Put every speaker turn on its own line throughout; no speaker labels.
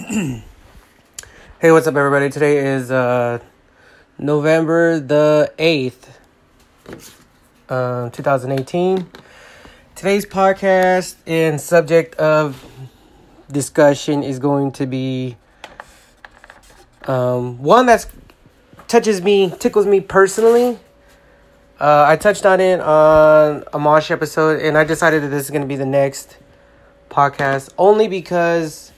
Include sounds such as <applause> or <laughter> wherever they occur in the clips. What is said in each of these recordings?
hey, what's up, everybody? Today is uh, November the 8th, uh, 2018. Today's podcast and subject of discussion is going to be um, one that touches me, tickles me personally. Uh, I touched on it on a Mosh episode, and I decided that this is going to be the next podcast only because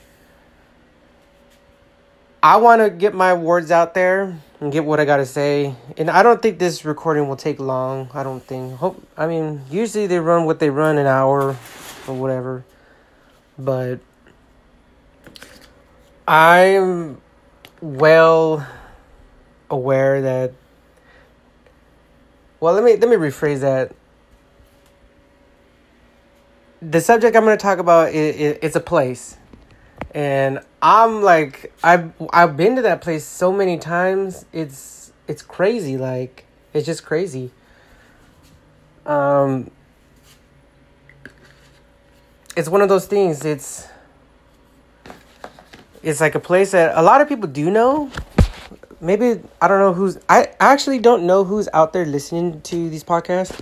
I want to get my words out there and get what I got to say. And I don't think this recording will take long. I don't think. Hope I mean, usually they run what they run an hour or whatever. But I'm well aware that well, let me let me rephrase that. The subject I'm going to talk about is, it's a place and I'm like I've I've been to that place so many times. It's it's crazy. Like it's just crazy. Um, it's one of those things. It's it's like a place that a lot of people do know. Maybe I don't know who's I actually don't know who's out there listening to these podcasts.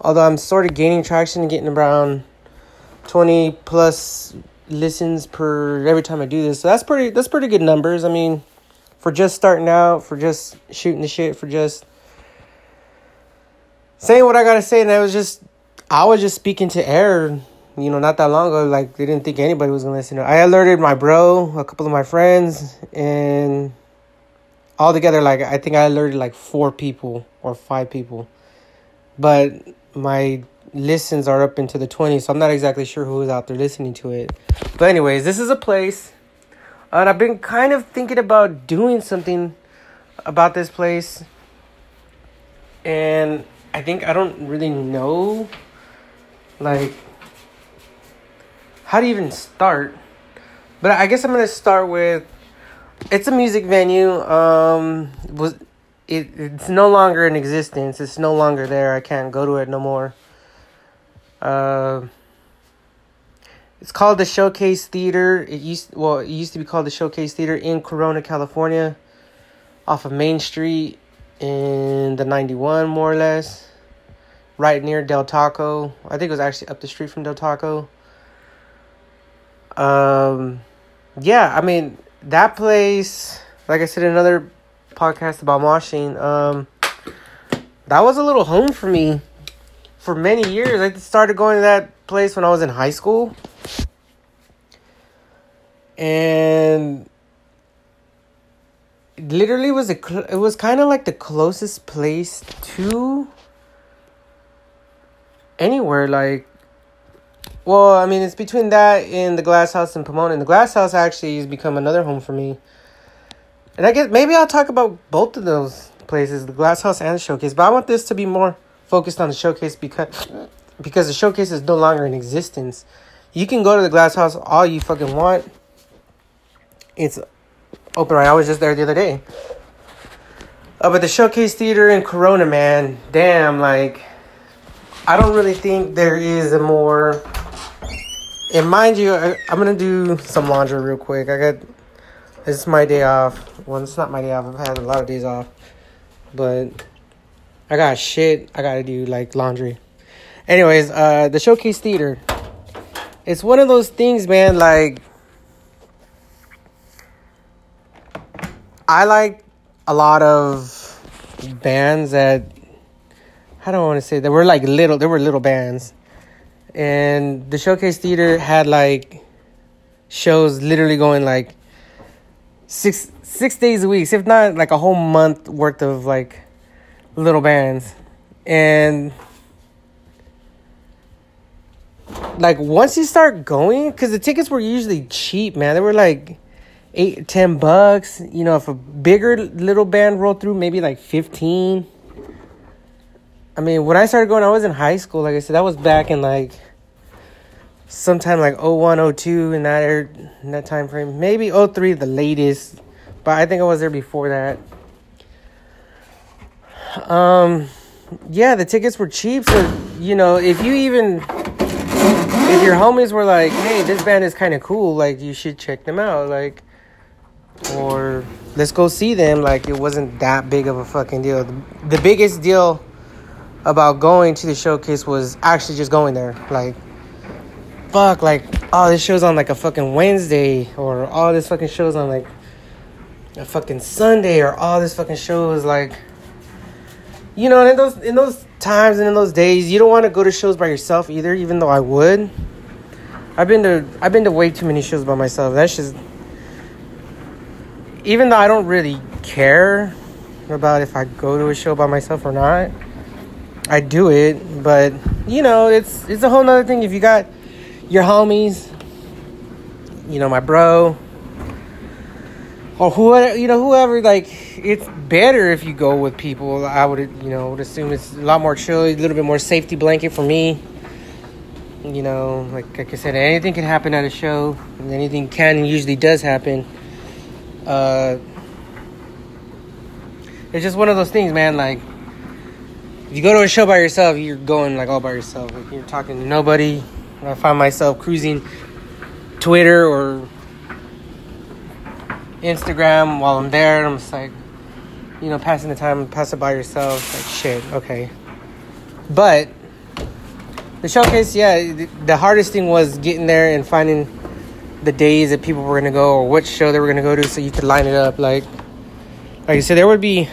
Although I'm sort of gaining traction and getting around 20 plus listens per every time I do this. So that's pretty that's pretty good numbers. I mean, for just starting out, for just shooting the shit, for just saying what I gotta say, and I was just I was just speaking to air, you know, not that long ago. Like they didn't think anybody was gonna listen. I alerted my bro, a couple of my friends, and all together, like I think I alerted like four people or five people. But my listens are up into the 20s, so I'm not exactly sure who is out there listening to it. But, anyways, this is a place. And I've been kind of thinking about doing something about this place. And I think I don't really know, like, how to even start. But I guess I'm to start with it's a music venue. Um, was it, it's no longer in existence. It's no longer there. I can't go to it no more. Uh, it's called the Showcase Theater. It used well, it used to be called the Showcase Theater in Corona, California, off of Main Street in the 91 more or less. Right near Del Taco. I think it was actually up the street from Del Taco. Um yeah, I mean that place like I said in another podcast about moshing, um that was a little home for me for many years. I started going to that place when I was in high school. And literally was a it was kind of like the closest place to anywhere like well, I mean, it's between that and the Glass House in Pomona. And the Glass House actually has become another home for me. And I guess maybe I'll talk about both of those places, the Glass House and the Showcase. But I want this to be more focused on the showcase because because the showcase is no longer in existence. You can go to the glass house all you fucking want. It's open right. I was just there the other day. Uh, but the showcase theater in Corona, man, damn, like I don't really think there is a more. And mind you, I, am gonna do some laundry real quick. I got it's my day off. Well, it's not my day off. I've had a lot of days off, but I got shit. I gotta do like laundry. Anyways, uh, the Showcase Theater. It's one of those things, man. Like, I like a lot of bands that I don't want to say they were like little. They were little bands, and the Showcase Theater had like shows literally going like six six days a week, if not like a whole month worth of like little bands. And like once you start going, because the tickets were usually cheap, man. They were like eight, ten bucks. You know, if a bigger little band rolled through, maybe like fifteen. I mean, when I started going, I was in high school. Like I said, that was back in like sometime like 01, 02 in that era, in that time frame. Maybe 03 the latest, but I think I was there before that. Um, yeah, the tickets were cheap. So you know, if you even if your homies were like, "Hey, this band is kind of cool. Like, you should check them out." Like, or let's go see them. Like it wasn't that big of a fucking deal. The, the biggest deal about going to the showcase was actually just going there. Like, fuck, like, oh, this show's on like a fucking Wednesday, or all oh, this fucking show's on like a fucking Sunday, or all oh, this fucking show is like, you know, in those in those times and in those days, you don't want to go to shows by yourself either. Even though I would, I've been to I've been to way too many shows by myself. That's just even though I don't really care about if I go to a show by myself or not, I do it. But you know, it's it's a whole nother thing if you got your homies, you know, my bro, or whoever you know, whoever. Like, it's better if you go with people. I would you know would assume it's a lot more chill, a little bit more safety blanket for me. You know, like like I said, anything can happen at a show, anything can and usually does happen uh, it's just one of those things, man. Like, if you go to a show by yourself, you're going like all by yourself. Like, you're talking to nobody. I find myself cruising Twitter or Instagram while I'm there. I'm just like, you know, passing the time, pass it by yourself. Like, shit, okay. But the showcase, yeah, the hardest thing was getting there and finding the days that people were gonna go or what show they were gonna go to, so you could line it up. Like, like I said, there would be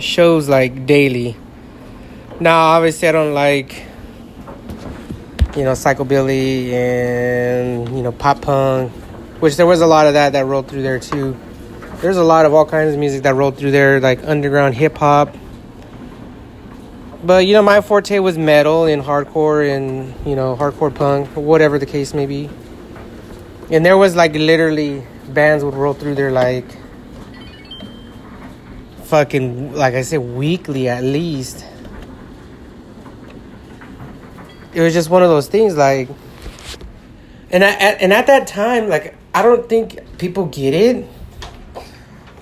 shows like daily. Now, obviously, I don't like you know psychobilly and you know pop punk, which there was a lot of that that rolled through there too. There's a lot of all kinds of music that rolled through there, like underground hip hop. But you know, my forte was metal and hardcore and you know hardcore punk, whatever the case may be and there was like literally bands would roll through there like fucking like I said weekly at least. It was just one of those things like and I, at, and at that time like I don't think people get it.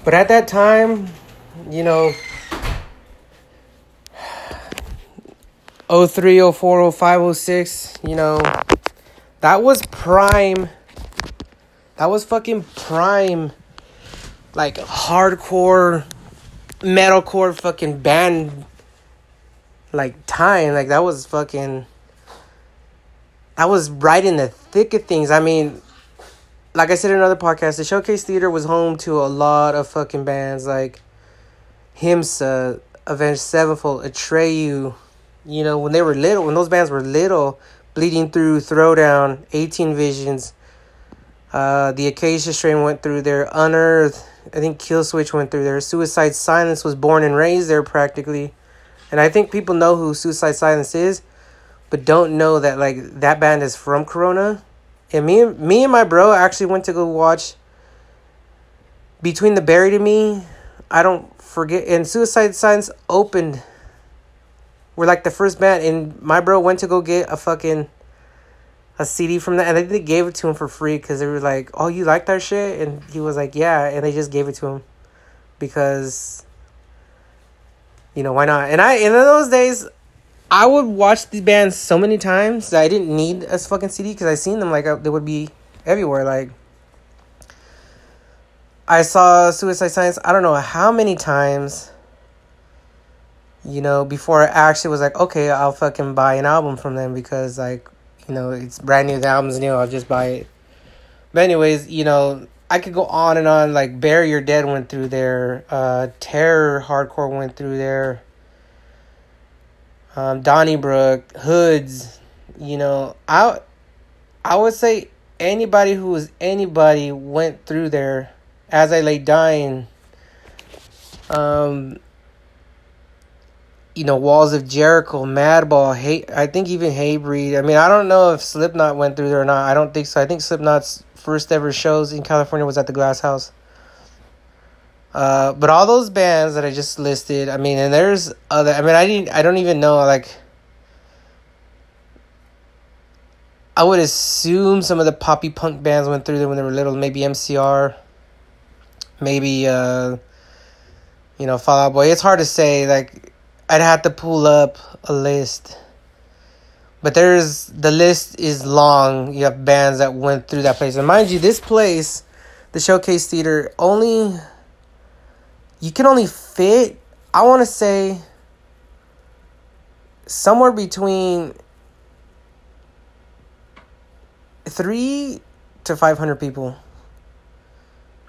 But at that time, you know, 03, 04, 05, 06, you know, that was prime that was fucking prime, like hardcore, metalcore fucking band, like time. Like that was fucking. That was right in the thick of things. I mean, like I said in another podcast, the Showcase Theater was home to a lot of fucking bands like Himsa, Avenged Sevenfold, Atreyu. You know, when they were little, when those bands were little, Bleeding Through, Throwdown, 18 Visions, uh, the Acacia Strain went through there. Unearth, I think Killswitch went through there. Suicide Silence was born and raised there practically. And I think people know who Suicide Silence is, but don't know that like that band is from Corona. And me and me and my bro actually went to go watch Between the Buried and Me. I don't forget and Suicide Silence opened. We're like the first band and my bro went to go get a fucking a CD from that, and they gave it to him for free because they were like, "Oh, you like that shit?" And he was like, "Yeah," and they just gave it to him because you know why not? And I in those days, I would watch the bands so many times that I didn't need a fucking CD because I seen them like uh, they would be everywhere. Like I saw Suicide Silence. I don't know how many times. You know, before I actually was like, okay, I'll fucking buy an album from them because like you know, it's brand new. The album's new. I'll just buy it. But anyways, you know, I could go on and on. Like Bury Your Dead went through there. Uh, Terror Hardcore went through there. Um, Donnybrook, Hoods. You know, I, I would say anybody who was anybody went through there. As I lay dying. Um, you know, Walls of Jericho, Madball, hate. I think even Hatebreed. I mean, I don't know if Slipknot went through there or not. I don't think so. I think Slipknot's first ever shows in California was at the Glass House. Uh, but all those bands that I just listed, I mean, and there's other. I mean, I didn't. I don't even know. Like, I would assume some of the poppy punk bands went through there when they were little. Maybe MCR. Maybe uh, you know, Fall Out Boy. It's hard to say. Like I'd have to pull up a list. But there's the list is long. You have bands that went through that place. And mind you, this place, the showcase theater only you can only fit I want to say somewhere between 3 to 500 people.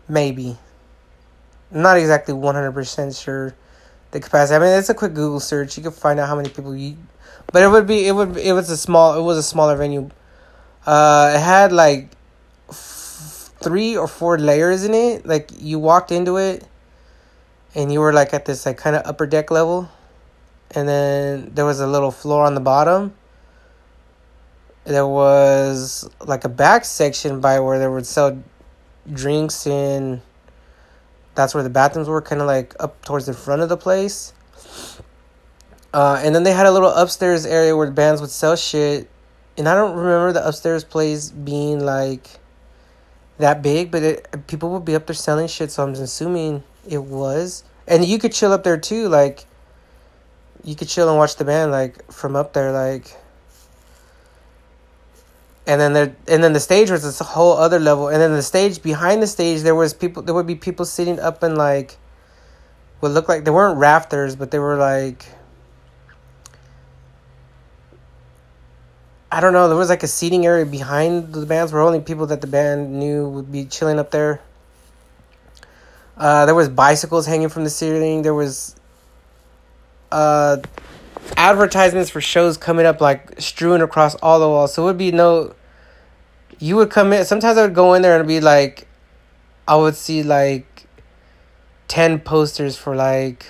Maybe. Not exactly 100% sure the capacity. I mean it's a quick google search. You can find out how many people you but it would be it would it was a small it was a smaller venue. Uh it had like f- three or four layers in it. Like you walked into it and you were like at this like kind of upper deck level and then there was a little floor on the bottom. There was like a back section by where they would sell drinks and that's where the bathrooms were kind of like up towards the front of the place. Uh, and then they had a little upstairs area where the bands would sell shit and i don't remember the upstairs place being like that big but it, people would be up there selling shit so i'm assuming it was and you could chill up there too like you could chill and watch the band like from up there like and then there and then the stage was this whole other level and then the stage behind the stage there was people there would be people sitting up in like what looked like they weren't rafters but they were like I don't know there was like a seating area behind the bands where only people that the band knew would be chilling up there uh, there was bicycles hanging from the ceiling there was uh advertisements for shows coming up like strewn across all the walls. So it would be no you would come in sometimes I would go in there and be like I would see like ten posters for like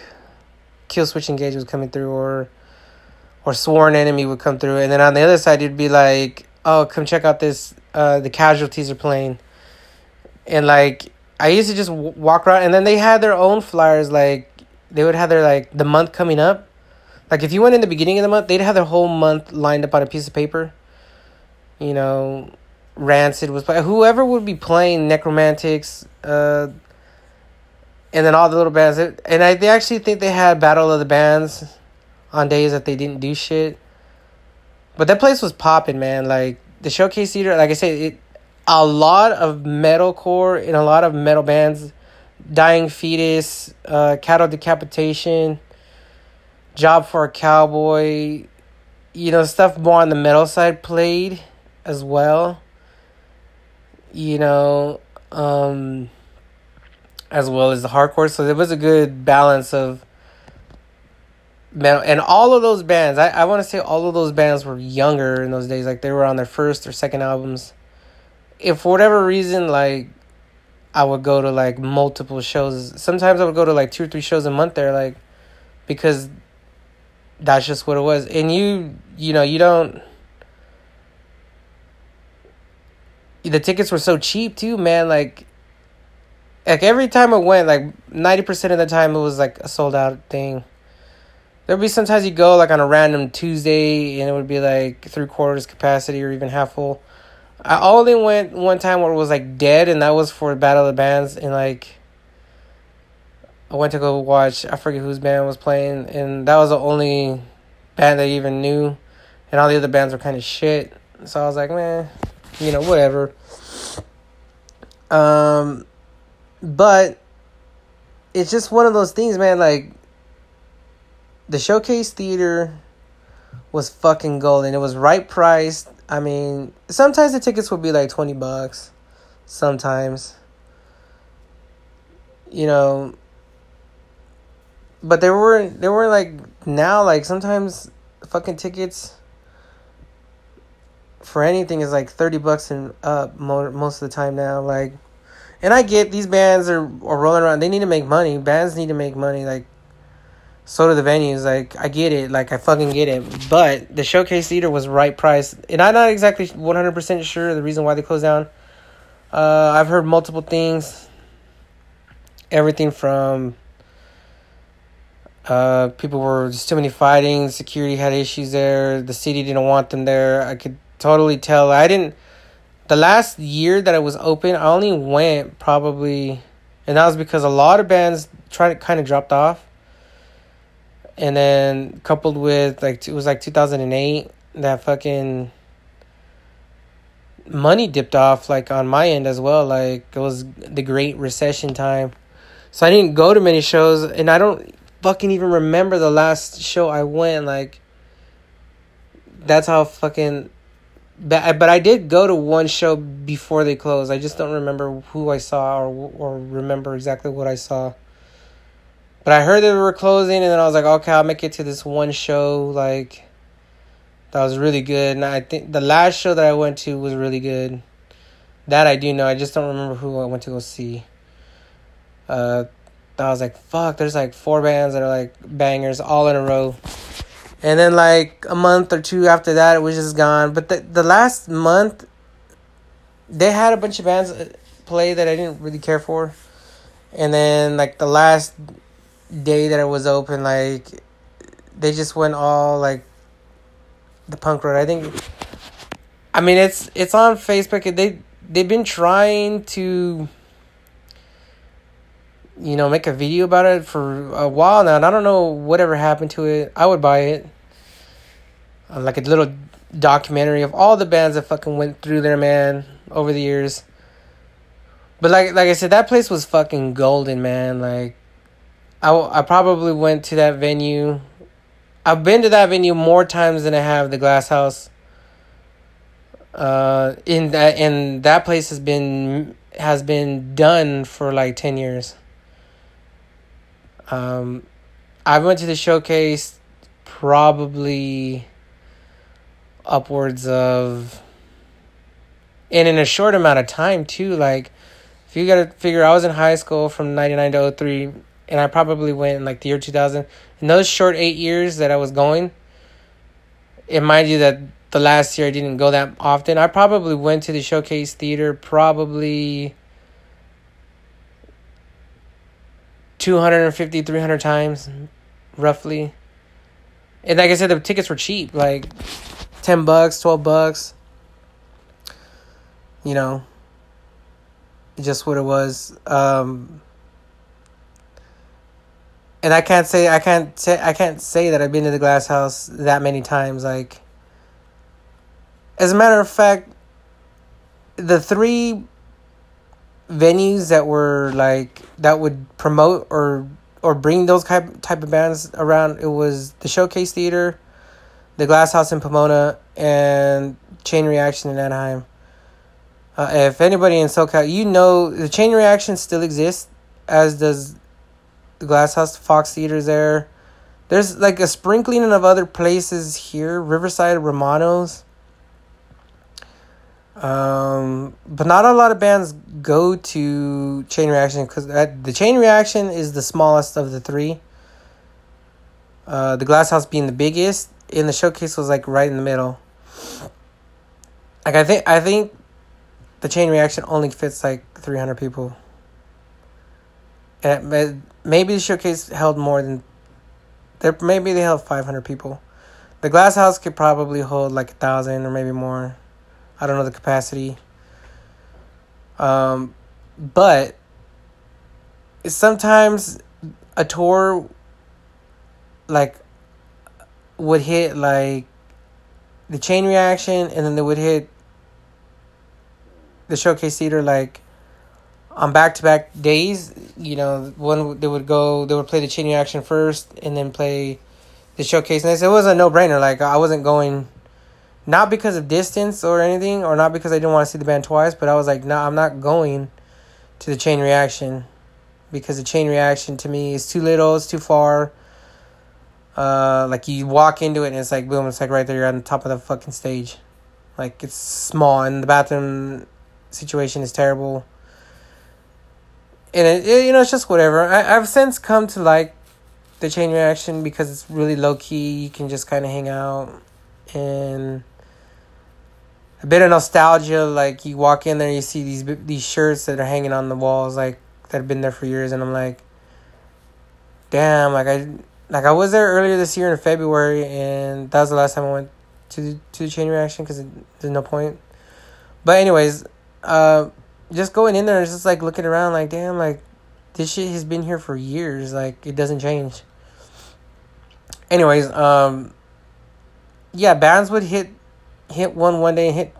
Killswitch Engage was coming through or or Sworn Enemy would come through and then on the other side you'd be like, Oh, come check out this uh the casualties are playing. And like I used to just walk around and then they had their own flyers like they would have their like the month coming up like if you went in the beginning of the month, they'd have their whole month lined up on a piece of paper. You know, Rancid was playing. Whoever would be playing Nekromantix, uh, and then all the little bands. And I they actually think they had Battle of the Bands on days that they didn't do shit. But that place was popping, man. Like the showcase theater, like I said, it a lot of metalcore and a lot of metal bands, Dying Fetus, uh, Cattle Decapitation Job for a Cowboy, you know, stuff more on the metal side played as well. You know, um, as well as the hardcore. So there was a good balance of metal. And all of those bands, I, I want to say all of those bands were younger in those days. Like they were on their first or second albums. If for whatever reason, like, I would go to like multiple shows. Sometimes I would go to like two or three shows a month there, like, because that's just what it was. And you, you know, you don't. The tickets were so cheap too, man. Like, like every time I went, like ninety percent of the time it was like a sold out thing. There'd be sometimes you go like on a random Tuesday and it would be like three quarters capacity or even half full. I only went one time where it was like dead, and that was for Battle of the Bands, and like I went to go watch. I forget whose band was playing, and that was the only band I even knew, and all the other bands were kind of shit. So I was like, man, you know, whatever. Um, but it's just one of those things, man. Like the showcase theater was fucking golden. It was right priced. I mean, sometimes the tickets would be like twenty bucks. Sometimes, you know, but they were they were like now like sometimes fucking tickets for anything is like 30 bucks and up most of the time now like and i get these bands are, are rolling around. They need to make money. Bands need to make money like so do the venues like i get it like i fucking get it but the showcase theater was right price and i'm not exactly 100% sure the reason why they closed down uh, i've heard multiple things everything from uh, people were just too many fighting. Security had issues there. The city didn't want them there. I could totally tell. I didn't. The last year that it was open, I only went probably, and that was because a lot of bands tried kind of dropped off. And then coupled with like it was like two thousand and eight that fucking money dipped off like on my end as well. Like it was the Great Recession time, so I didn't go to many shows, and I don't fucking even remember the last show I went. Like that's how fucking. But but I did go to one show before they closed. I just don't remember who I saw or or remember exactly what I saw. But I heard they were closing, and then I was like, okay, I'll make it to this one show. Like that was really good. And I think the last show that I went to was really good. That I do know. I just don't remember who I went to go see. Uh, I was like, fuck, there's like four bands that are like bangers all in a row. And then like a month or two after that, it was just gone. But the the last month, they had a bunch of bands uh, play that I didn't really care for. And then like the last day that it was open, like they just went all like the punk road. I think. I mean, it's it's on Facebook. They they've been trying to you know, make a video about it for a while now, and I don't know whatever happened to it. I would buy it. Uh, like a little documentary of all the bands that fucking went through there, man, over the years. But like like I said, that place was fucking golden, man. Like, I, I probably went to that venue. I've been to that venue more times than I have the Glass House. Uh, in that and that place has been has been done for like ten years. Um, I went to the showcase probably upwards of, and in a short amount of time too. Like, if you gotta figure, I was in high school from ninety nine to 03, and I probably went in like the year two thousand. In those short eight years that I was going, it mind you that the last year I didn't go that often. I probably went to the showcase theater probably 250 300 times roughly and like i said the tickets were cheap like 10 bucks 12 bucks you know just what it was um and i can't say i can't say i can't say that i've been to the glass house that many times like as a matter of fact the three venues that were like that would promote or or bring those type type of bands around. It was the Showcase Theater, the Glass House in Pomona, and Chain Reaction in Anaheim. Uh, if anybody in SoCal, you know the Chain Reaction still exists, as does the Glass House, Fox Theater's there. There's like a sprinkling of other places here, Riverside, Romano's. Um, but not a lot of bands go to Chain Reaction because the Chain Reaction is the smallest of the three. Uh, the Glass House being the biggest, and the showcase was like right in the middle. Like I think I think the Chain Reaction only fits like three hundred people. And maybe the showcase held more than there. Maybe they held five hundred people. The Glass House could probably hold like a thousand or maybe more. I don't know the capacity. Um, but sometimes a tour like would hit like the chain reaction and then they would hit the showcase theater like on back to back days you know one they would go they would play the chain reaction first and then play the showcase and it was a no-brainer like i wasn't going not because of distance or anything, or not because I didn't want to see the band twice, but I was like, no, nah, I'm not going to the chain reaction because the chain reaction to me is too little, it's too far. Uh, like you walk into it and it's like boom, it's like right there, you're on the top of the fucking stage. Like it's small and the bathroom situation is terrible. And it, it you know, it's just whatever. I, I've since come to like the chain reaction because it's really low key. You can just kind of hang out and a bit of nostalgia. Like you walk in there, you see these these shirts that are hanging on the walls, like that have been there for years, and I'm like, damn, like I like I was there earlier this year in February, and that was the last time I went to to the chain reaction because there's no point. But anyways, uh, just going in there, it's just like looking around, like damn, like this shit has been here for years, like it doesn't change. Anyways, um, yeah, bands would hit hit one one day and hit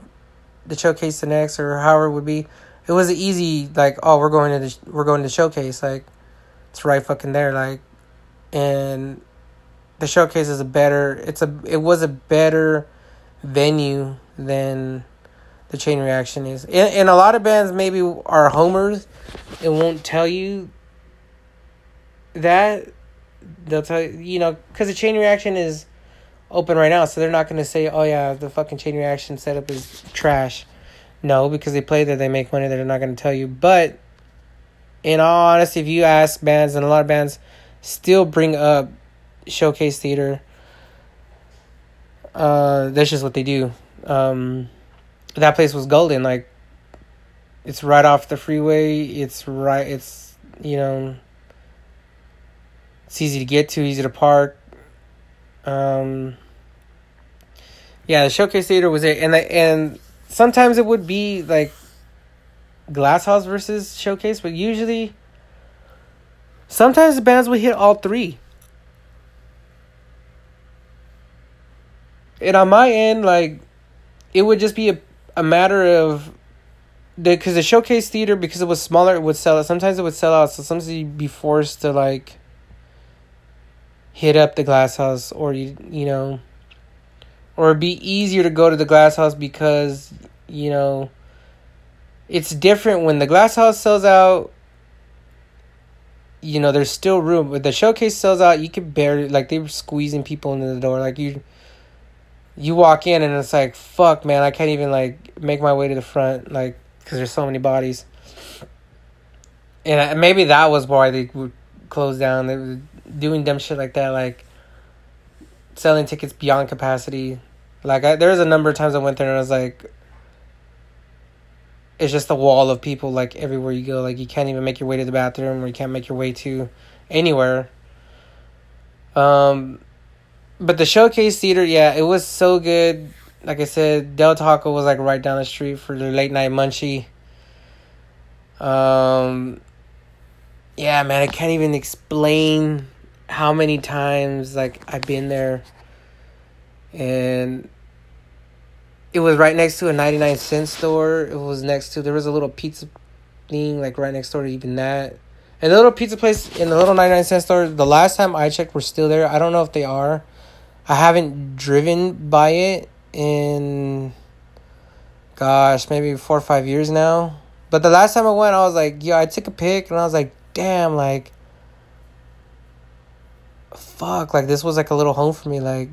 the showcase the next or however it would be. It was easy like oh we're going to the we're going to showcase like it's right fucking there like and the showcase is a better it's a it was a better venue than the chain reaction is. And, and a lot of bands maybe are homers and won't tell you that they'll tell you, you know, because the chain reaction is open right now, so they're not going to say, oh, yeah, the fucking chain reaction setup is trash. No, because they play there, they make money, they're not going to tell you. But in all honesty, if you ask bands, and a lot of bands still bring up showcase theater, uh, that's just what they do. Um, that place was golden. Like, it's right off the freeway. It's right. It's you know it's easy to get to, easy to park. Um, yeah, the showcase theater was it, and the, and sometimes it would be like Glass House versus Showcase, but usually, sometimes the bands would hit all three. And on my end, like, it would just be a, a matter of because the, the showcase theater because it was smaller it would sell out sometimes it would sell out so sometimes you'd be forced to like hit up the glass house or you you know or it'd be easier to go to the glass house because you know it's different when the glass house sells out you know there's still room but the showcase sells out you could barely like they were squeezing people into the door like you you walk in and it's like fuck man i can't even like make my way to the front like because there's so many bodies and maybe that was why they would close down they were doing dumb shit like that, like selling tickets beyond capacity. Like I, there was a number of times I went there and I was like, it's just a wall of people like everywhere you go. Like you can't even make your way to the bathroom or you can't make your way to anywhere. Um, but the showcase theater, yeah, it was so good. Like I said, Del Taco was like right down the street for the late night munchie. Um, yeah, man, I can't even explain how many times like I've been there and it was right next to a 99 cent store. It was next to there was a little pizza thing like right next door to even that. And the little pizza place in the little 99 cent store, the last time I checked were still there. I don't know if they are. I haven't driven by it in gosh, maybe 4 or 5 years now. But the last time I went, I was like, yeah, I took a pic and I was like, damn, like fuck, like this was like a little home for me. Like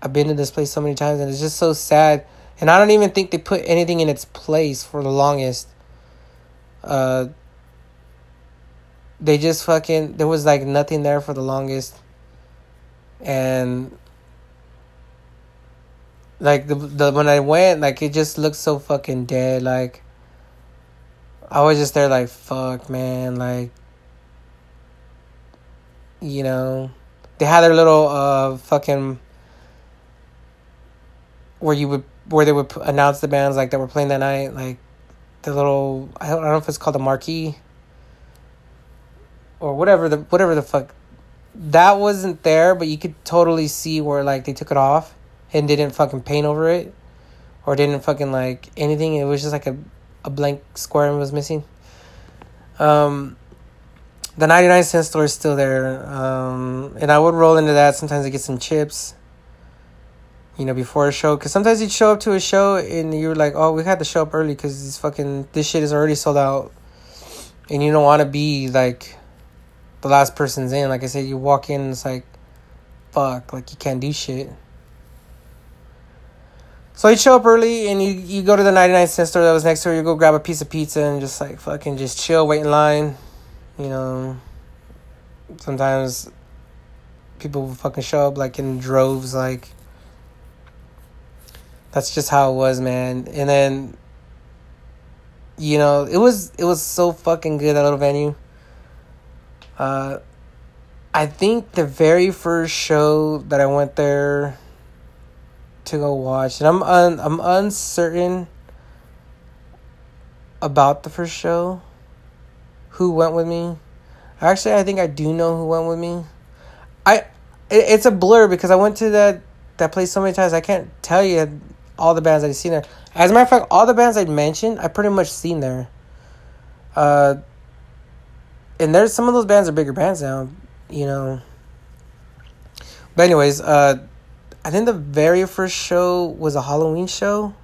I've been to this place so many times and it's just so sad. And I don't even think they put anything in its place for the longest. Uh they just fucking there was like nothing there for the longest. And like the the when I went, like it just looked so fucking dead. Like I was just there like fuck man, like you know they had their little uh fucking where you would where they would announce the bands like that were playing that night like the little I don't, I don't know if it's called the marquee or whatever the whatever the fuck that wasn't there but you could totally see where like they took it off and didn't fucking paint over it or didn't fucking like anything it was just like a a blank square and was missing um the 99 cent store is still there. Um, and I would roll into that sometimes to get some chips, you know, before a show. Because sometimes you'd show up to a show and you're like, oh, we had to show up early because this fucking, this shit is already sold out. And you don't want to be like the last person's in. Like I said, you walk in it's like, fuck, like you can't do shit. So you show up early and you, you go to the 99 cent store that was next door. You go grab a piece of pizza and just like fucking just chill, wait in line you know, sometimes people fucking show up like in droves, like that's just how it was, man. And then you know, it was it was so fucking good that little venue. Uh I think the very first show that I went there to go watch, and I'm un, I'm uncertain about the first show who went with me. Actually, I think I do know who went with me. I it, it's a blur because I went to that that place so many times. I can't tell you all the bands I've seen there. As a matter of fact, all the bands I mentioned, I pretty much seen there. Uh, and there's some of those bands are bigger bands now, you know. But anyways, uh, I think the very first show was a Halloween show.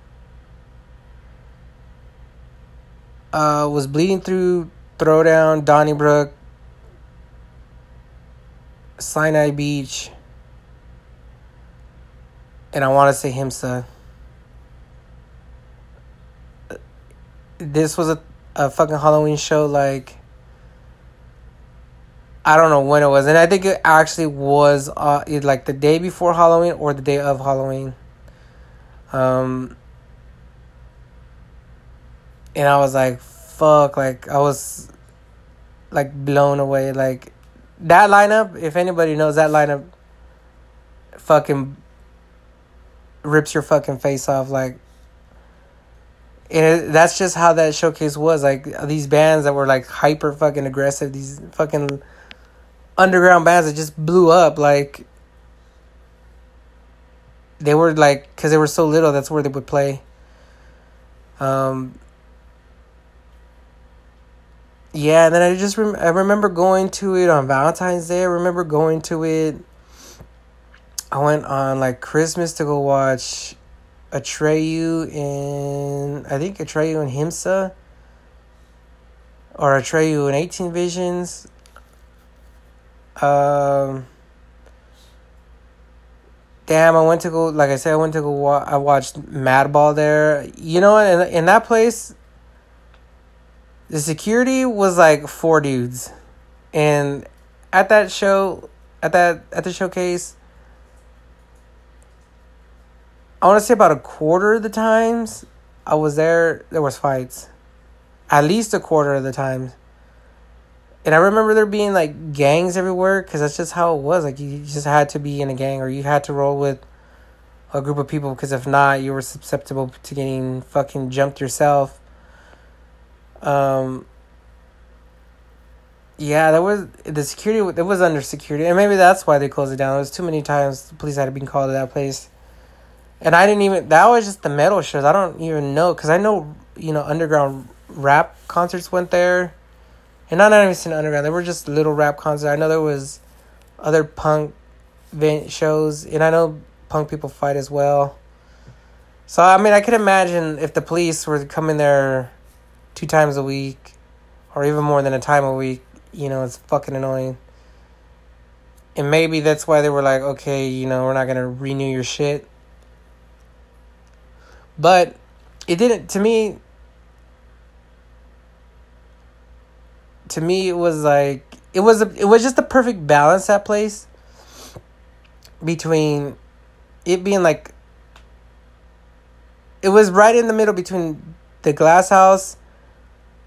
Uh, was bleeding through Throwdown, Donnybrook, Sinai Beach, and I want to say Himsa. This was a, a fucking Halloween show, like. I don't know when it was, and I think it actually was uh, like the day before Halloween or the day of Halloween. Um, and I was like, "Fuck!" Like I was, like blown away. Like that lineup. If anybody knows that lineup, fucking rips your fucking face off. Like, and that's just how that showcase was. Like these bands that were like hyper fucking aggressive. These fucking underground bands that just blew up like they were like because they were so little that's where they would play. Um yeah and then i just rem- i remember going to it on valentine's day. I remember going to it. I went on like christmas to go watch atreyu in i think atreyu in himsa or atreyu in 18 visions um, damn, I went to go. Like I said, I went to go. Wa- I watched Madball there. You know, in in that place, the security was like four dudes, and at that show, at that at the showcase, I want to say about a quarter of the times I was there, there was fights. At least a quarter of the times. And I remember there being like gangs everywhere because that's just how it was. Like you just had to be in a gang or you had to roll with a group of people because if not, you were susceptible to getting fucking jumped yourself. Um. Yeah, that was the security. It was under security, and maybe that's why they closed it down. It was too many times the police had been called to that place, and I didn't even. That was just the metal shows. I don't even know because I know you know underground rap concerts went there and not even seen underground. There were just little rap concerts. I know there was other punk event shows, and I know punk people fight as well. So I mean, I could imagine if the police were coming there two times a week, or even more than a time a week. You know, it's fucking annoying. And maybe that's why they were like, okay, you know, we're not gonna renew your shit. But it didn't. To me, to me it was like it was a, it was just the perfect balance that place between it being like it was right in the middle between the glass house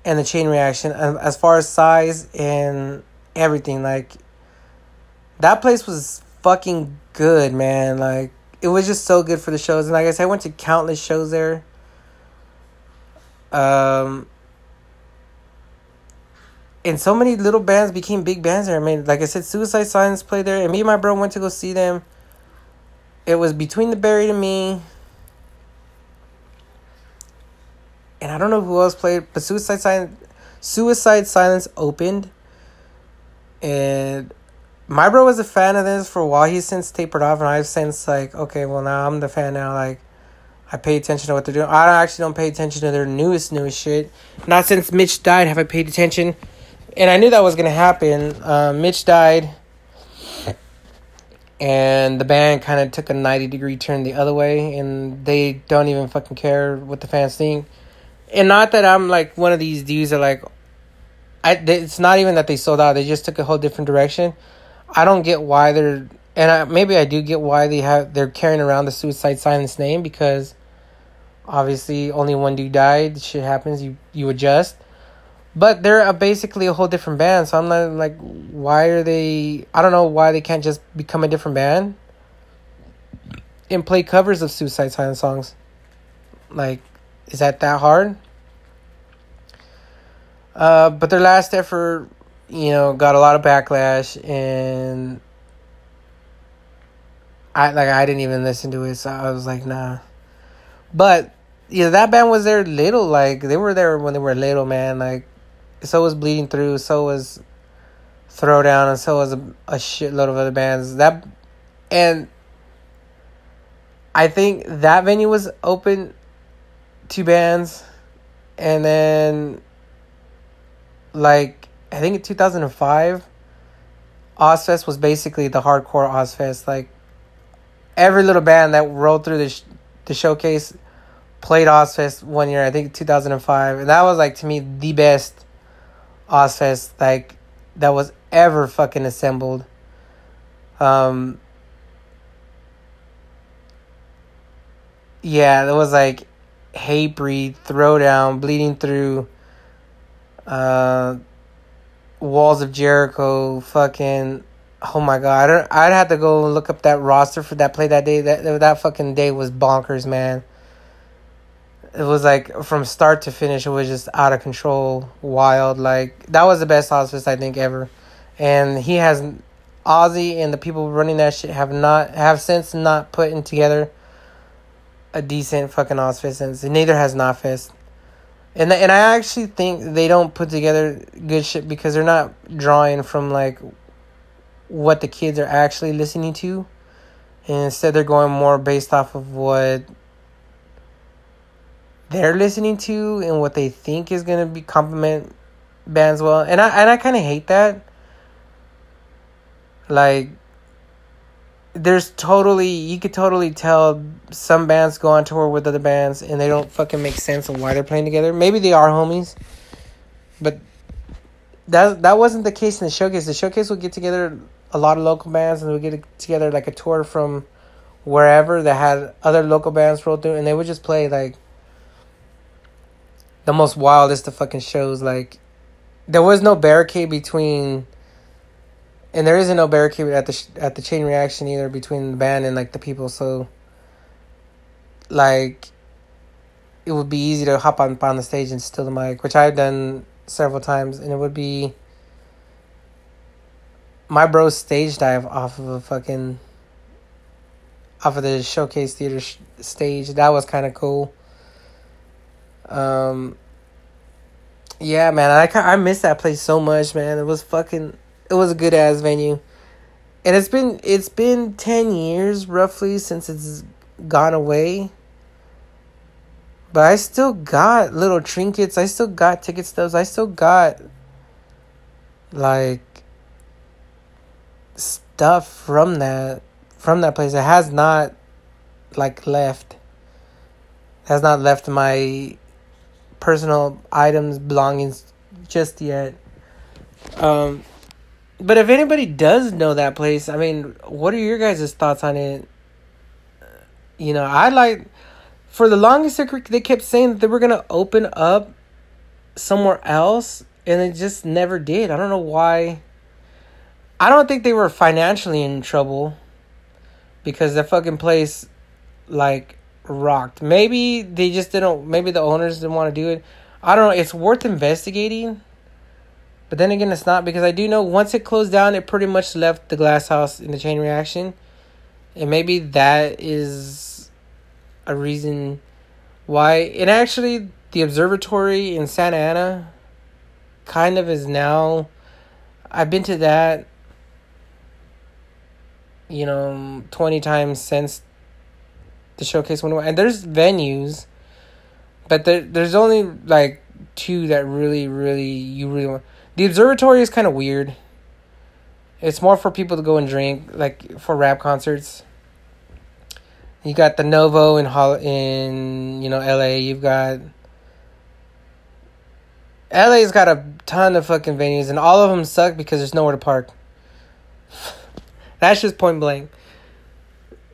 and the chain reaction as far as size and everything like that place was fucking good man. Like it was just so good for the shows. And like i said i went to countless shows there. Um and so many little bands became big bands there. I mean, like I said, Suicide Silence played there, and me and my bro went to go see them. It was between the buried and me, and I don't know who else played, but Suicide Silence, Suicide Silence opened, and my bro was a fan of this for a while. He's since tapered off, and I've since like, okay, well now I'm the fan now. Like, I pay attention to what they're doing. I actually don't pay attention to their newest newest shit. Not since Mitch died have I paid attention and I knew that was gonna happen. Uh, Mitch died, and the band kind of took a ninety degree turn the other way, and they don't even fucking care what the fans think. And not that I'm like one of these dudes that like, I. It's not even that they sold out; they just took a whole different direction. I don't get why they're, and I, maybe I do get why they have they're carrying around the Suicide Silence name because obviously only one dude died. Shit happens. You you adjust but they're a, basically a whole different band. So I'm not like, why are they? I don't know why they can't just become a different band and play covers of Suicide Silence songs. Like, is that that hard? Uh, but their last effort, you know, got a lot of backlash, and I like I didn't even listen to it, so I was like, nah. But yeah, that band was there little. Like they were there when they were little, man. Like so was Bleeding Through. So was Throwdown, and so was a, a shitload of other bands. That and I think that venue was open to bands, and then like I think in two thousand and five, Ozzfest was basically the hardcore Ozzfest. Like every little band that rolled through the sh- the showcase played Ozzfest one year. I think two thousand and five, and that was like to me the best Ozzfest like that was ever fucking assembled. Um. Yeah, there was like Hatebreed, Throwdown, Bleeding Through, uh, Walls of Jericho, fucking. Oh my god, I don't, I'd have to go look up that roster for that play that day. That that fucking day was bonkers, man. It was like from start to finish, it was just out of control, wild. Like that was the best Ozzfest I think ever, and he has Ozzy and the people running that shit have not have since not putting together a decent fucking Ozzfest since. Neither has Knotfest. And and I actually think they don't put together good shit because they're not drawing from like what the kids are actually listening to. And instead they're going more based off of what they're listening to and what they think is gonna be complement bands well. And I and I kinda hate that. Like there's totally you could totally tell some bands go on tour with other bands and they don't fucking make sense of why they're playing together. Maybe they are homies, but that that wasn't the case in the showcase. The showcase would get together a lot of local bands and we get together like a tour from wherever that had other local bands roll through and they would just play like the most wildest of fucking shows. Like there was no barricade between and there isn't no barricade at the at the chain reaction either between the band and like the people. So, like, it would be easy to hop on on the stage and steal the mic, which I've done several times, and it would be my bro stage dive off of a fucking off of the showcase theater sh- stage. That was kind of cool. Um. Yeah, man, I I miss that place so much, man. It was fucking it was a good ass venue. And it's been it's been 10 years roughly since it's gone away. But I still got little trinkets. I still got ticket stubs. I still got like stuff from that from that place. It has not like left. Has not left my personal items belongings just yet. Um but if anybody does know that place, I mean, what are your guys' thoughts on it? You know, I like for the longest they kept saying that they were gonna open up somewhere else, and they just never did. I don't know why. I don't think they were financially in trouble because the fucking place like rocked. Maybe they just didn't. Maybe the owners didn't want to do it. I don't know. It's worth investigating but then again, it's not because I do know once it closed down, it pretty much left the glass house in the chain reaction. And maybe that is a reason why. And actually, the observatory in Santa Ana kind of is now. I've been to that, you know, 20 times since the showcase went. And there's venues, but there, there's only like two that really, really, you really want the observatory is kind of weird. It's more for people to go and drink, like for rap concerts. You got the Novo in Hol- in you know L.A. You've got LA's got a ton of fucking venues, and all of them suck because there's nowhere to park. <laughs> That's just point blank.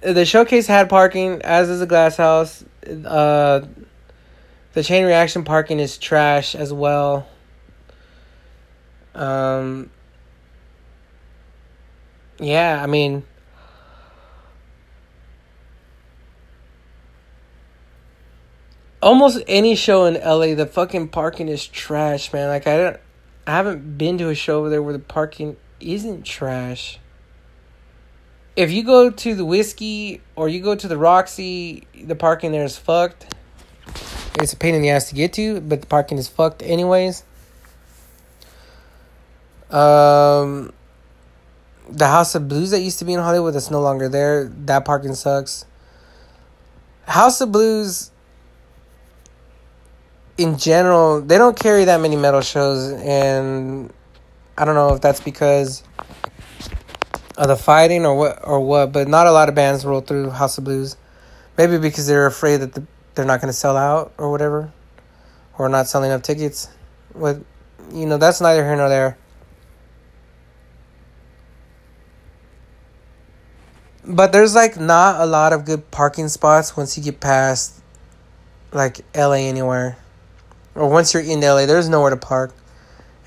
The showcase had parking, as is the glass house. Uh, the chain reaction parking is trash as well. Um, yeah, I mean, almost any show in LA, the fucking parking is trash, man. Like I don't, I haven't been to a show over there where the parking isn't trash. If you go to the Whisky or you go to the Roxy, the parking there is fucked. It's a pain in the ass to get to, but the parking is fucked anyways. Um, the House of Blues that used to be in Hollywood that's no longer there. That parking sucks. House of Blues in general, they don't carry that many metal shows and I don't know if that's because of the fighting or what or what, but not a lot of bands roll through House of Blues. Maybe because they're afraid that the, they're not going to sell out or whatever, or not selling enough tickets. With you know, that's neither here nor there. But there's like not a lot of good parking spots once you get past like LA anywhere. Or once you're in LA, there's nowhere to park.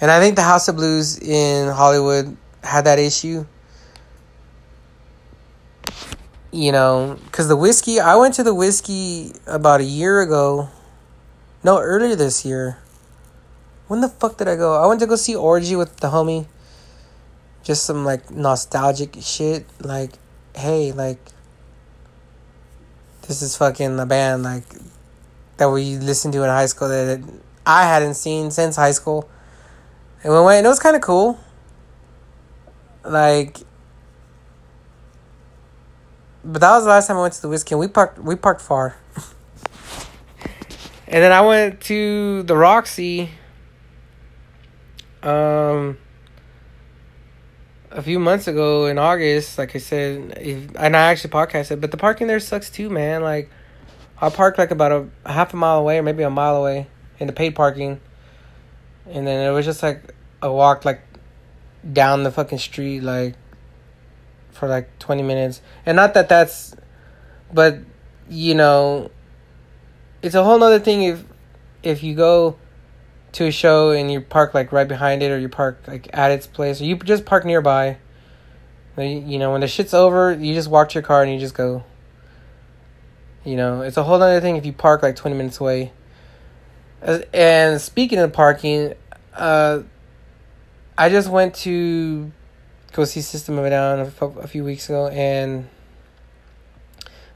And I think the House of Blues in Hollywood had that issue. You know, because the Whisky, I went to the Whisky about a year ago. No, earlier this year. When the fuck did I go? I went to go see Orgy with the homie. Just some like nostalgic shit. Like, hey, like, this is fucking a band like that we listened to in high school that I hadn't seen since high school. And we went, and it was kind of cool. Like, but that was the last time I went to the Whisky. We parked, we parked far. <laughs> and then I went to the Roxy. Um, a few months ago in August, like I said, if, and I actually podcasted, but the parking there sucks too, man. Like, I parked like about a, a half a mile away, or maybe a mile away, in the paid parking, and then it was just like a walk like down the fucking street like for like twenty minutes, and not that that's, but you know, it's a whole nother thing if if you go to a show and you park like right behind it or you park like at its place or you just park nearby. You know when the shit's over you just walk to your car and you just go. You know it's a whole other thing if you park like 20 minutes away. And speaking of parking uh i just went to go see system of a down a, few weeks ago and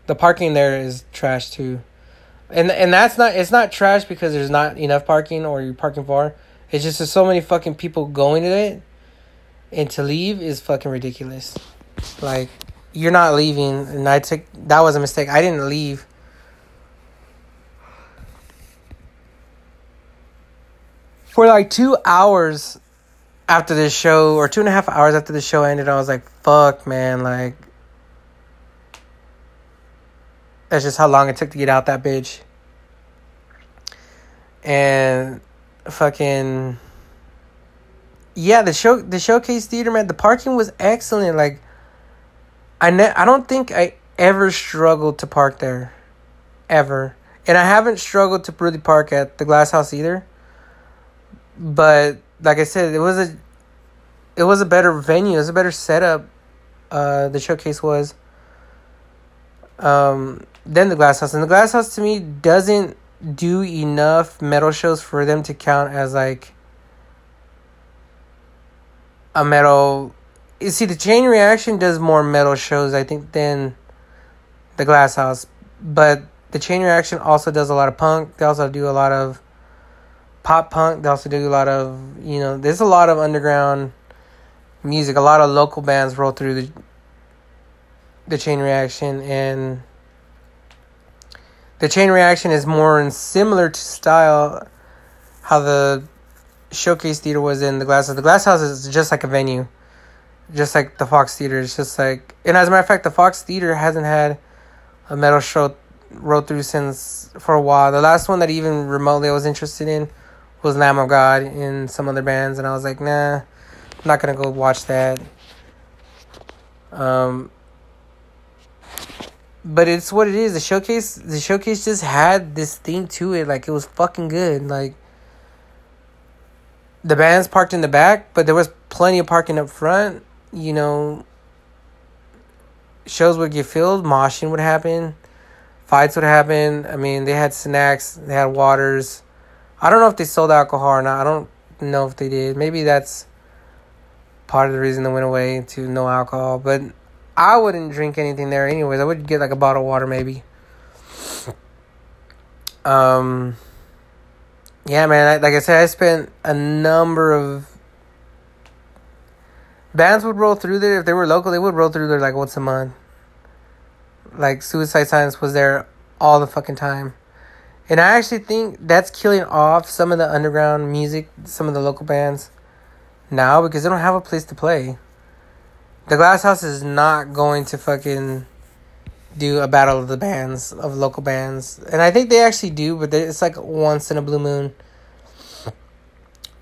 the parking there is trash too and and that's not it's not trash because there's not enough parking or you're parking far. It's just there's so many fucking people going to it, and to leave is fucking ridiculous. Like you're not leaving, and I took that was a mistake. I didn't leave. For like two hours after this show, or two and a half hours after the show ended, I was like, "Fuck, man!" Like That's just how long it took to get out that bitch. And fucking yeah, the show the showcase theater man, the parking was excellent. Like I ne- I don't think I ever struggled to park there. Ever. And I haven't struggled to really park at the glass house either. But like I said, it was a it was a better venue, it was a better setup uh the showcase was. Um then the Glass House. And the Glass House to me doesn't do enough metal shows for them to count as like a metal. You see, the Chain Reaction does more metal shows, I think, than the Glass House. But the Chain Reaction also does a lot of punk. They also do a lot of pop punk. They also do a lot of, you know, there's a lot of underground music. A lot of local bands roll through the the Chain Reaction and the chain reaction is more in similar to style how the showcase theater was in the glass house. The glass house is just like a venue. Just like the Fox Theater. It's just like and as a matter of fact the Fox Theater hasn't had a metal show rolled through since for a while. The last one that even remotely I was interested in was Lamb of God in some other bands and I was like, nah, I'm not gonna go watch that. Um but it's what it is. The showcase, the showcase just had this thing to it. Like it was fucking good. Like the bands parked in the back, but there was plenty of parking up front. You know, shows would get filled, moshing would happen, fights would happen. I mean, they had snacks, they had waters. I don't know if they sold alcohol or not. I don't know if they did. Maybe that's part of the reason they went away to no alcohol. But I wouldn't drink anything there anyways. I would get like a bottle of water maybe. Um. Yeah, man. I, like I said, I spent a number of bands would roll through there if they were local. They would roll through there like once a month. Like Suicide Silence was there all the fucking time. And I actually think that's killing off some of the underground music, some of the local bands now because they don't have a place to play. The Glass House is not going to fucking do a battle of the bands, of local bands. And I think they actually do, but it's like once in a blue moon.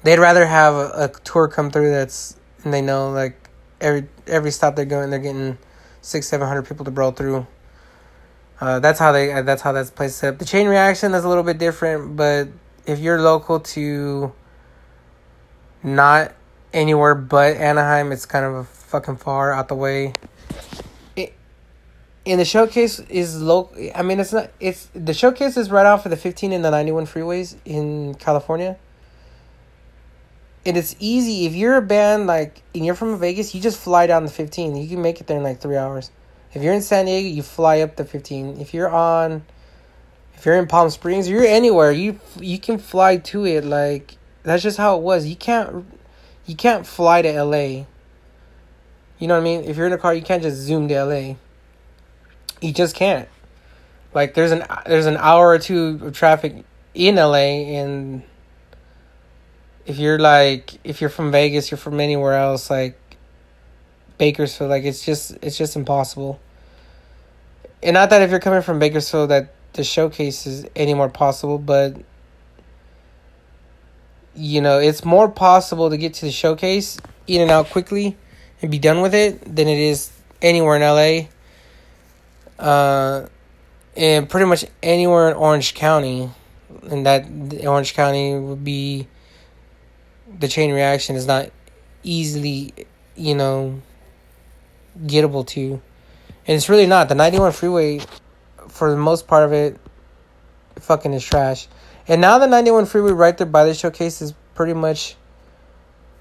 They'd rather have a, a tour come through that's, and they know like every every stop they're going, they're getting six, seven hundred people to brawl through. Uh, that's how they. Uh, that's how that's placed up. The chain reaction is a little bit different, but if you're local to not anywhere but Anaheim, it's kind of a fucking far out the way. It, and the showcase is local. I mean, it's not. It's the showcase is right off of the fifteen and the ninety one freeways in California. And it's easy if you're a band like and you're from Vegas, you just fly down the fifteen. You can make it there in like three hours. If you're in San Diego, you fly up the 15. If you're on if you're in Palm Springs, you're anywhere, you you can fly to it like that's just how it was. You can't you can't fly to LA. You know what I mean? If you're in a car, you can't just zoom to LA. You just can't. Like there's an there's an hour or two of traffic in LA and if you're like if you're from Vegas, you're from anywhere else like Bakersfield. Like it's just it's just impossible. And not that if you're coming from Bakersfield that the showcase is any more possible, but you know, it's more possible to get to the showcase in and out quickly and be done with it than it is anywhere in LA. Uh, and pretty much anywhere in Orange County, and that Orange County would be the chain reaction is not easily, you know, gettable to. And it's really not. The 91 freeway, for the most part of it, fucking is trash. And now the 91 freeway right there by the showcase is pretty much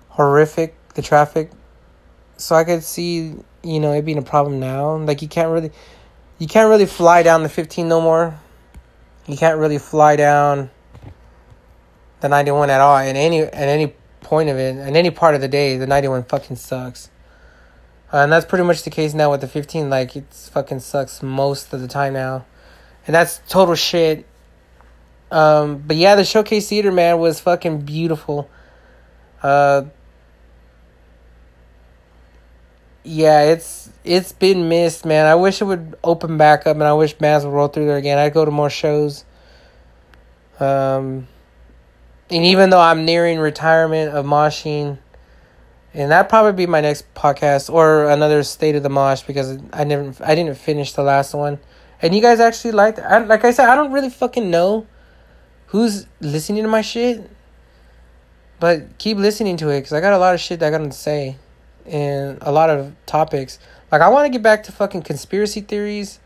horrific, the traffic. So I could see, you know, it being a problem now. Like you can't really you can't really fly down the 15 no more. You can't really fly down the 91 at all at any at any point of it, at any part of the day, the 91 fucking sucks. Uh, and that's pretty much the case now with the 15. Like, it fucking sucks most of the time now. And that's total shit. Um, but yeah, the Showcase Theater, man, was fucking beautiful. Uh, yeah, it's it's been missed, man. I wish it would open back up, and I wish bands would roll through there again. I'd go to more shows. Um, and even though I'm nearing retirement of moshing, and that probably be my next podcast or another state of the mosh because I never I didn't finish the last one, and you guys actually liked. I, like I said, I don't really fucking know who's listening to my shit, but keep listening to it because I got a lot of shit that I got to say, and a lot of topics. Like I want to get back to fucking conspiracy theories,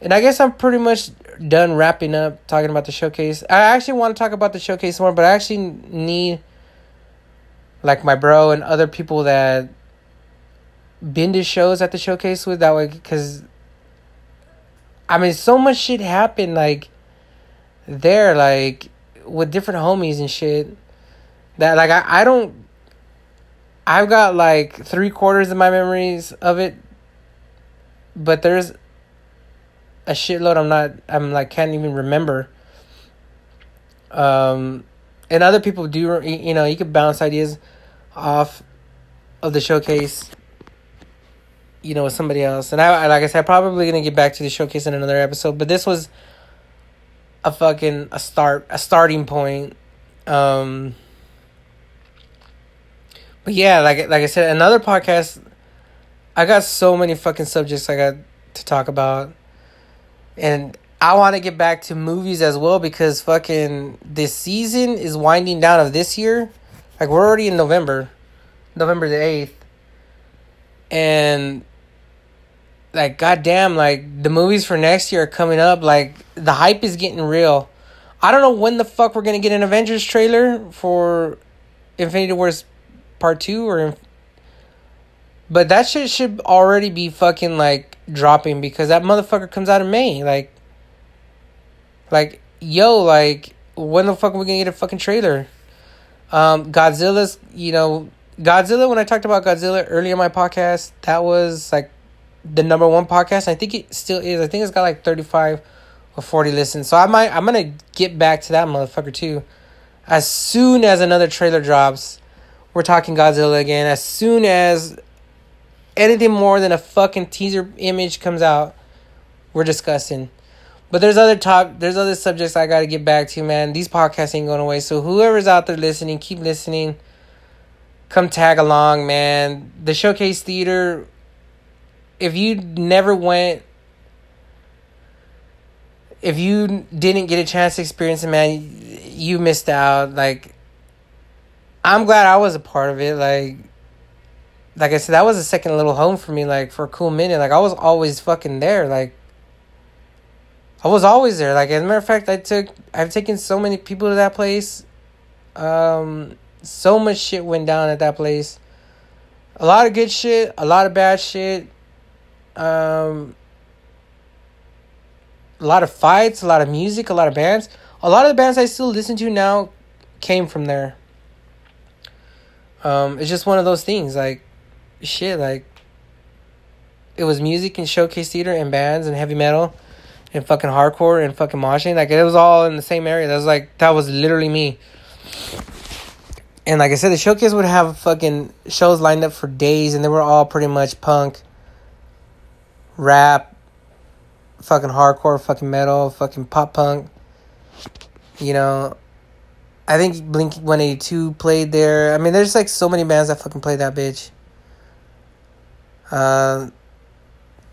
and I guess I'm pretty much done wrapping up talking about the showcase. I actually want to talk about the showcase more, but I actually need like my bro and other people that been to shows at the showcase with that way because I mean so much shit happened like there like with different homies and shit that like I, I don't I've got like three quarters of my memories of it but there's a shitload I'm not I'm like can't even remember. Um and other people do you know you could bounce ideas off of the showcase you know with somebody else. And i like i said probably gonna get back to the showcase in another episode but this was a fucking a start a starting point. Um but yeah like like i said another podcast i got so many fucking subjects i got to talk about. And I want to get back to movies as well because fucking this season is winding down of this year. Like we're already in November, November the eighth, and like goddamn, like the movies for next year are coming up. Like the hype is getting real. I don't know when the fuck we're gonna get an Avengers trailer for Infinity Wars Part Two or. But that shit should already be fucking like dropping because that motherfucker comes out in May. Like, like yo, like when the fuck are we gonna get a fucking trailer? Um, Godzilla's, you know, Godzilla. When I talked about Godzilla earlier in my podcast, that was like the number one podcast. I think it still is. I think it's got like thirty five or forty listens. So I might, I'm gonna get back to that motherfucker too. As soon as another trailer drops, we're talking Godzilla again. As soon as anything more than a fucking teaser image comes out, we're discussing. But there's other top there's other subjects I gotta get back to, man. These podcasts ain't going away. So whoever's out there listening, keep listening. Come tag along, man. The showcase theater. If you never went if you didn't get a chance to experience it, man, you missed out. Like I'm glad I was a part of it. Like like I said, that was a second little home for me, like for a cool minute. Like I was always fucking there. Like I was always there. Like as a matter of fact, I took I've taken so many people to that place. Um, so much shit went down at that place. A lot of good shit, a lot of bad shit. Um, a lot of fights, a lot of music, a lot of bands. A lot of the bands I still listen to now came from there. Um, it's just one of those things. Like, shit. Like, it was music and showcase theater and bands and heavy metal and fucking hardcore and fucking moshing. Like it was all in the same area. That was like that was literally me. And like I said, the showcase would have fucking shows lined up for days, and they were all pretty much punk, rap, fucking hardcore, fucking metal, fucking pop punk. You know, I think Blink One Eighty Two played there. I mean, there's like so many bands that fucking played that bitch. Uh,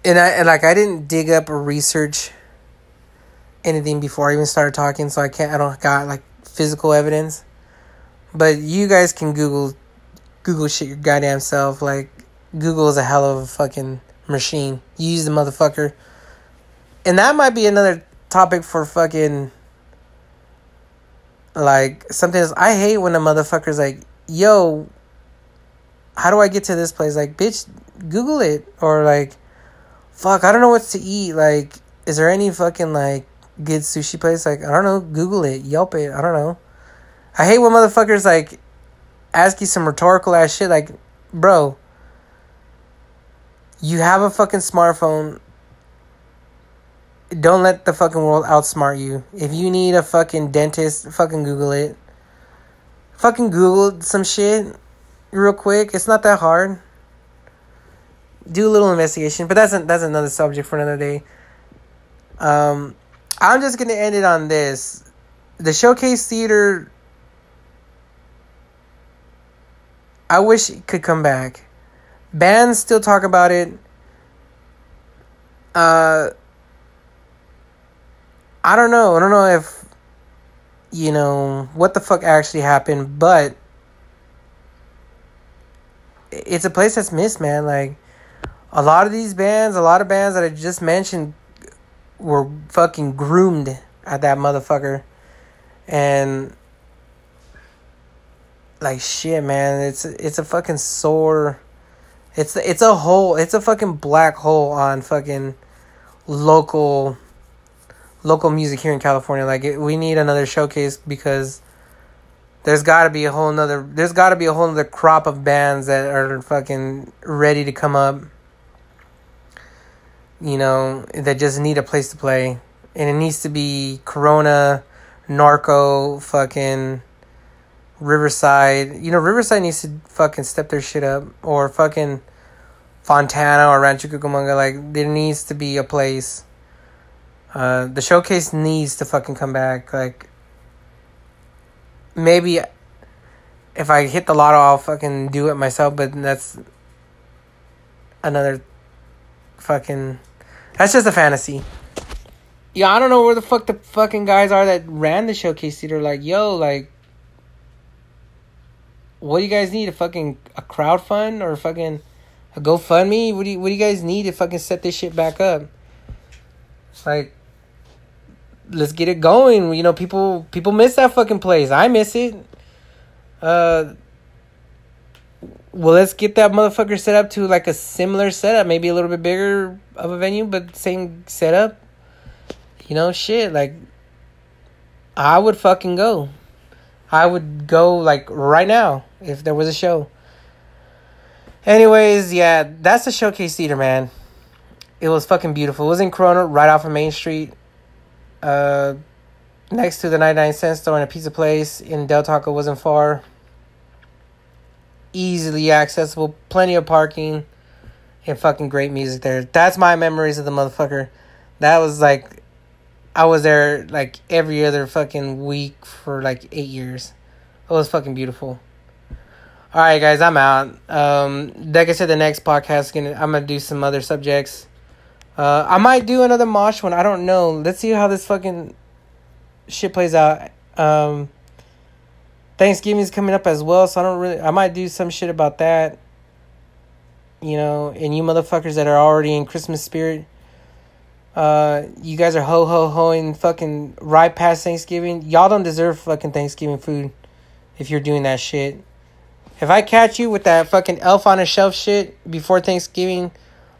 and I and like I didn't dig up or research anything before I even started talking, so I can't. I don't got like physical evidence. But you guys can Google, Google shit your goddamn self. Like Google is a hell of a fucking machine. You use the motherfucker, and that might be another topic for fucking. Like something else. I hate when a motherfucker's like, "Yo, how do I get to this place?" Like, bitch, Google it or like, fuck, I don't know what to eat. Like, is there any fucking like good sushi place, like I don't know, Google it, Yelp it, I don't know. I hate when motherfuckers like ask you some rhetorical ass shit like, bro, you have a fucking smartphone. Don't let the fucking world outsmart you. If you need a fucking dentist, fucking Google it. Fucking Google some shit real quick. It's not that hard. Do a little investigation, but that's a, that's another subject for another day. Um, I'm just gonna end it on this. The showcase theater I wish it could come back. Bands still talk about it. Uh I don't know. I don't know if you know what the fuck actually happened, but it's a place that's missed, man. Like a lot of these bands, a lot of bands that I just mentioned were fucking groomed at that motherfucker. And like shit, man, it's it's a fucking sore it's it's a hole, it's a fucking black hole on fucking local local music here in California. Like it, we need another showcase because there's got to be a whole nother there's got to be a whole other crop of bands that are fucking ready to come up you know, that just need a place to play. And it needs to be Corona, Norco, fucking Riverside. You know, Riverside needs to fucking step their shit up. Or fucking Fontana or Rancho Cucamonga. Like, there needs to be a place. Uh, the showcase needs to fucking come back. Like, maybe if I hit the lotto, I'll fucking do it myself, but that's another fucking that's just a fantasy. Yeah, I don't know where the fuck the fucking guys are that ran the showcase theater. Like, yo, like, what do you guys need? A fucking a crowd fund or fucking a GoFundMe? What do you what do you guys need to fucking set this shit back up? Like, let's get it going. You know, people people miss that fucking place. I miss it. Uh, well, let's get that motherfucker set up to like a similar setup, maybe a little bit bigger of a venue, but same setup. You know, shit, like I would fucking go. I would go like right now if there was a show. Anyways, yeah, that's the showcase theater, man. It was fucking beautiful. It was in Corona, right off of Main Street, uh, next to the 99 cent store and a pizza place in Del Taco. wasn't far. Easily accessible, plenty of parking, and fucking great music there. That's my memories of the motherfucker. That was like, I was there like every other fucking week for like eight years. It was fucking beautiful. All right, guys, I'm out. Um, like I said, the next podcast, gonna I'm gonna do some other subjects. Uh, I might do another mosh one. I don't know. Let's see how this fucking shit plays out. Um, Thanksgiving's coming up as well, so I don't really. I might do some shit about that. You know, and you motherfuckers that are already in Christmas spirit. Uh, you guys are ho ho hoing fucking right past Thanksgiving. Y'all don't deserve fucking Thanksgiving food if you're doing that shit. If I catch you with that fucking elf on a shelf shit before Thanksgiving,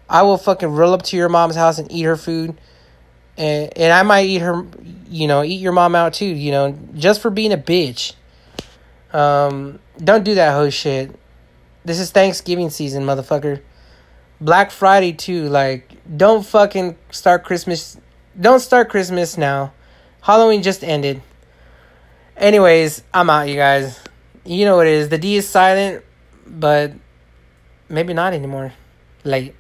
I will fucking roll up to your mom's house and eat her food. And and I might eat her you know, eat your mom out too, you know, just for being a bitch. Um don't do that whole shit. This is Thanksgiving season, motherfucker. Black Friday too, like don't fucking start Christmas don't start Christmas now. Halloween just ended. Anyways, I'm out, you guys you know what it is. The D is silent, but maybe not anymore. Late.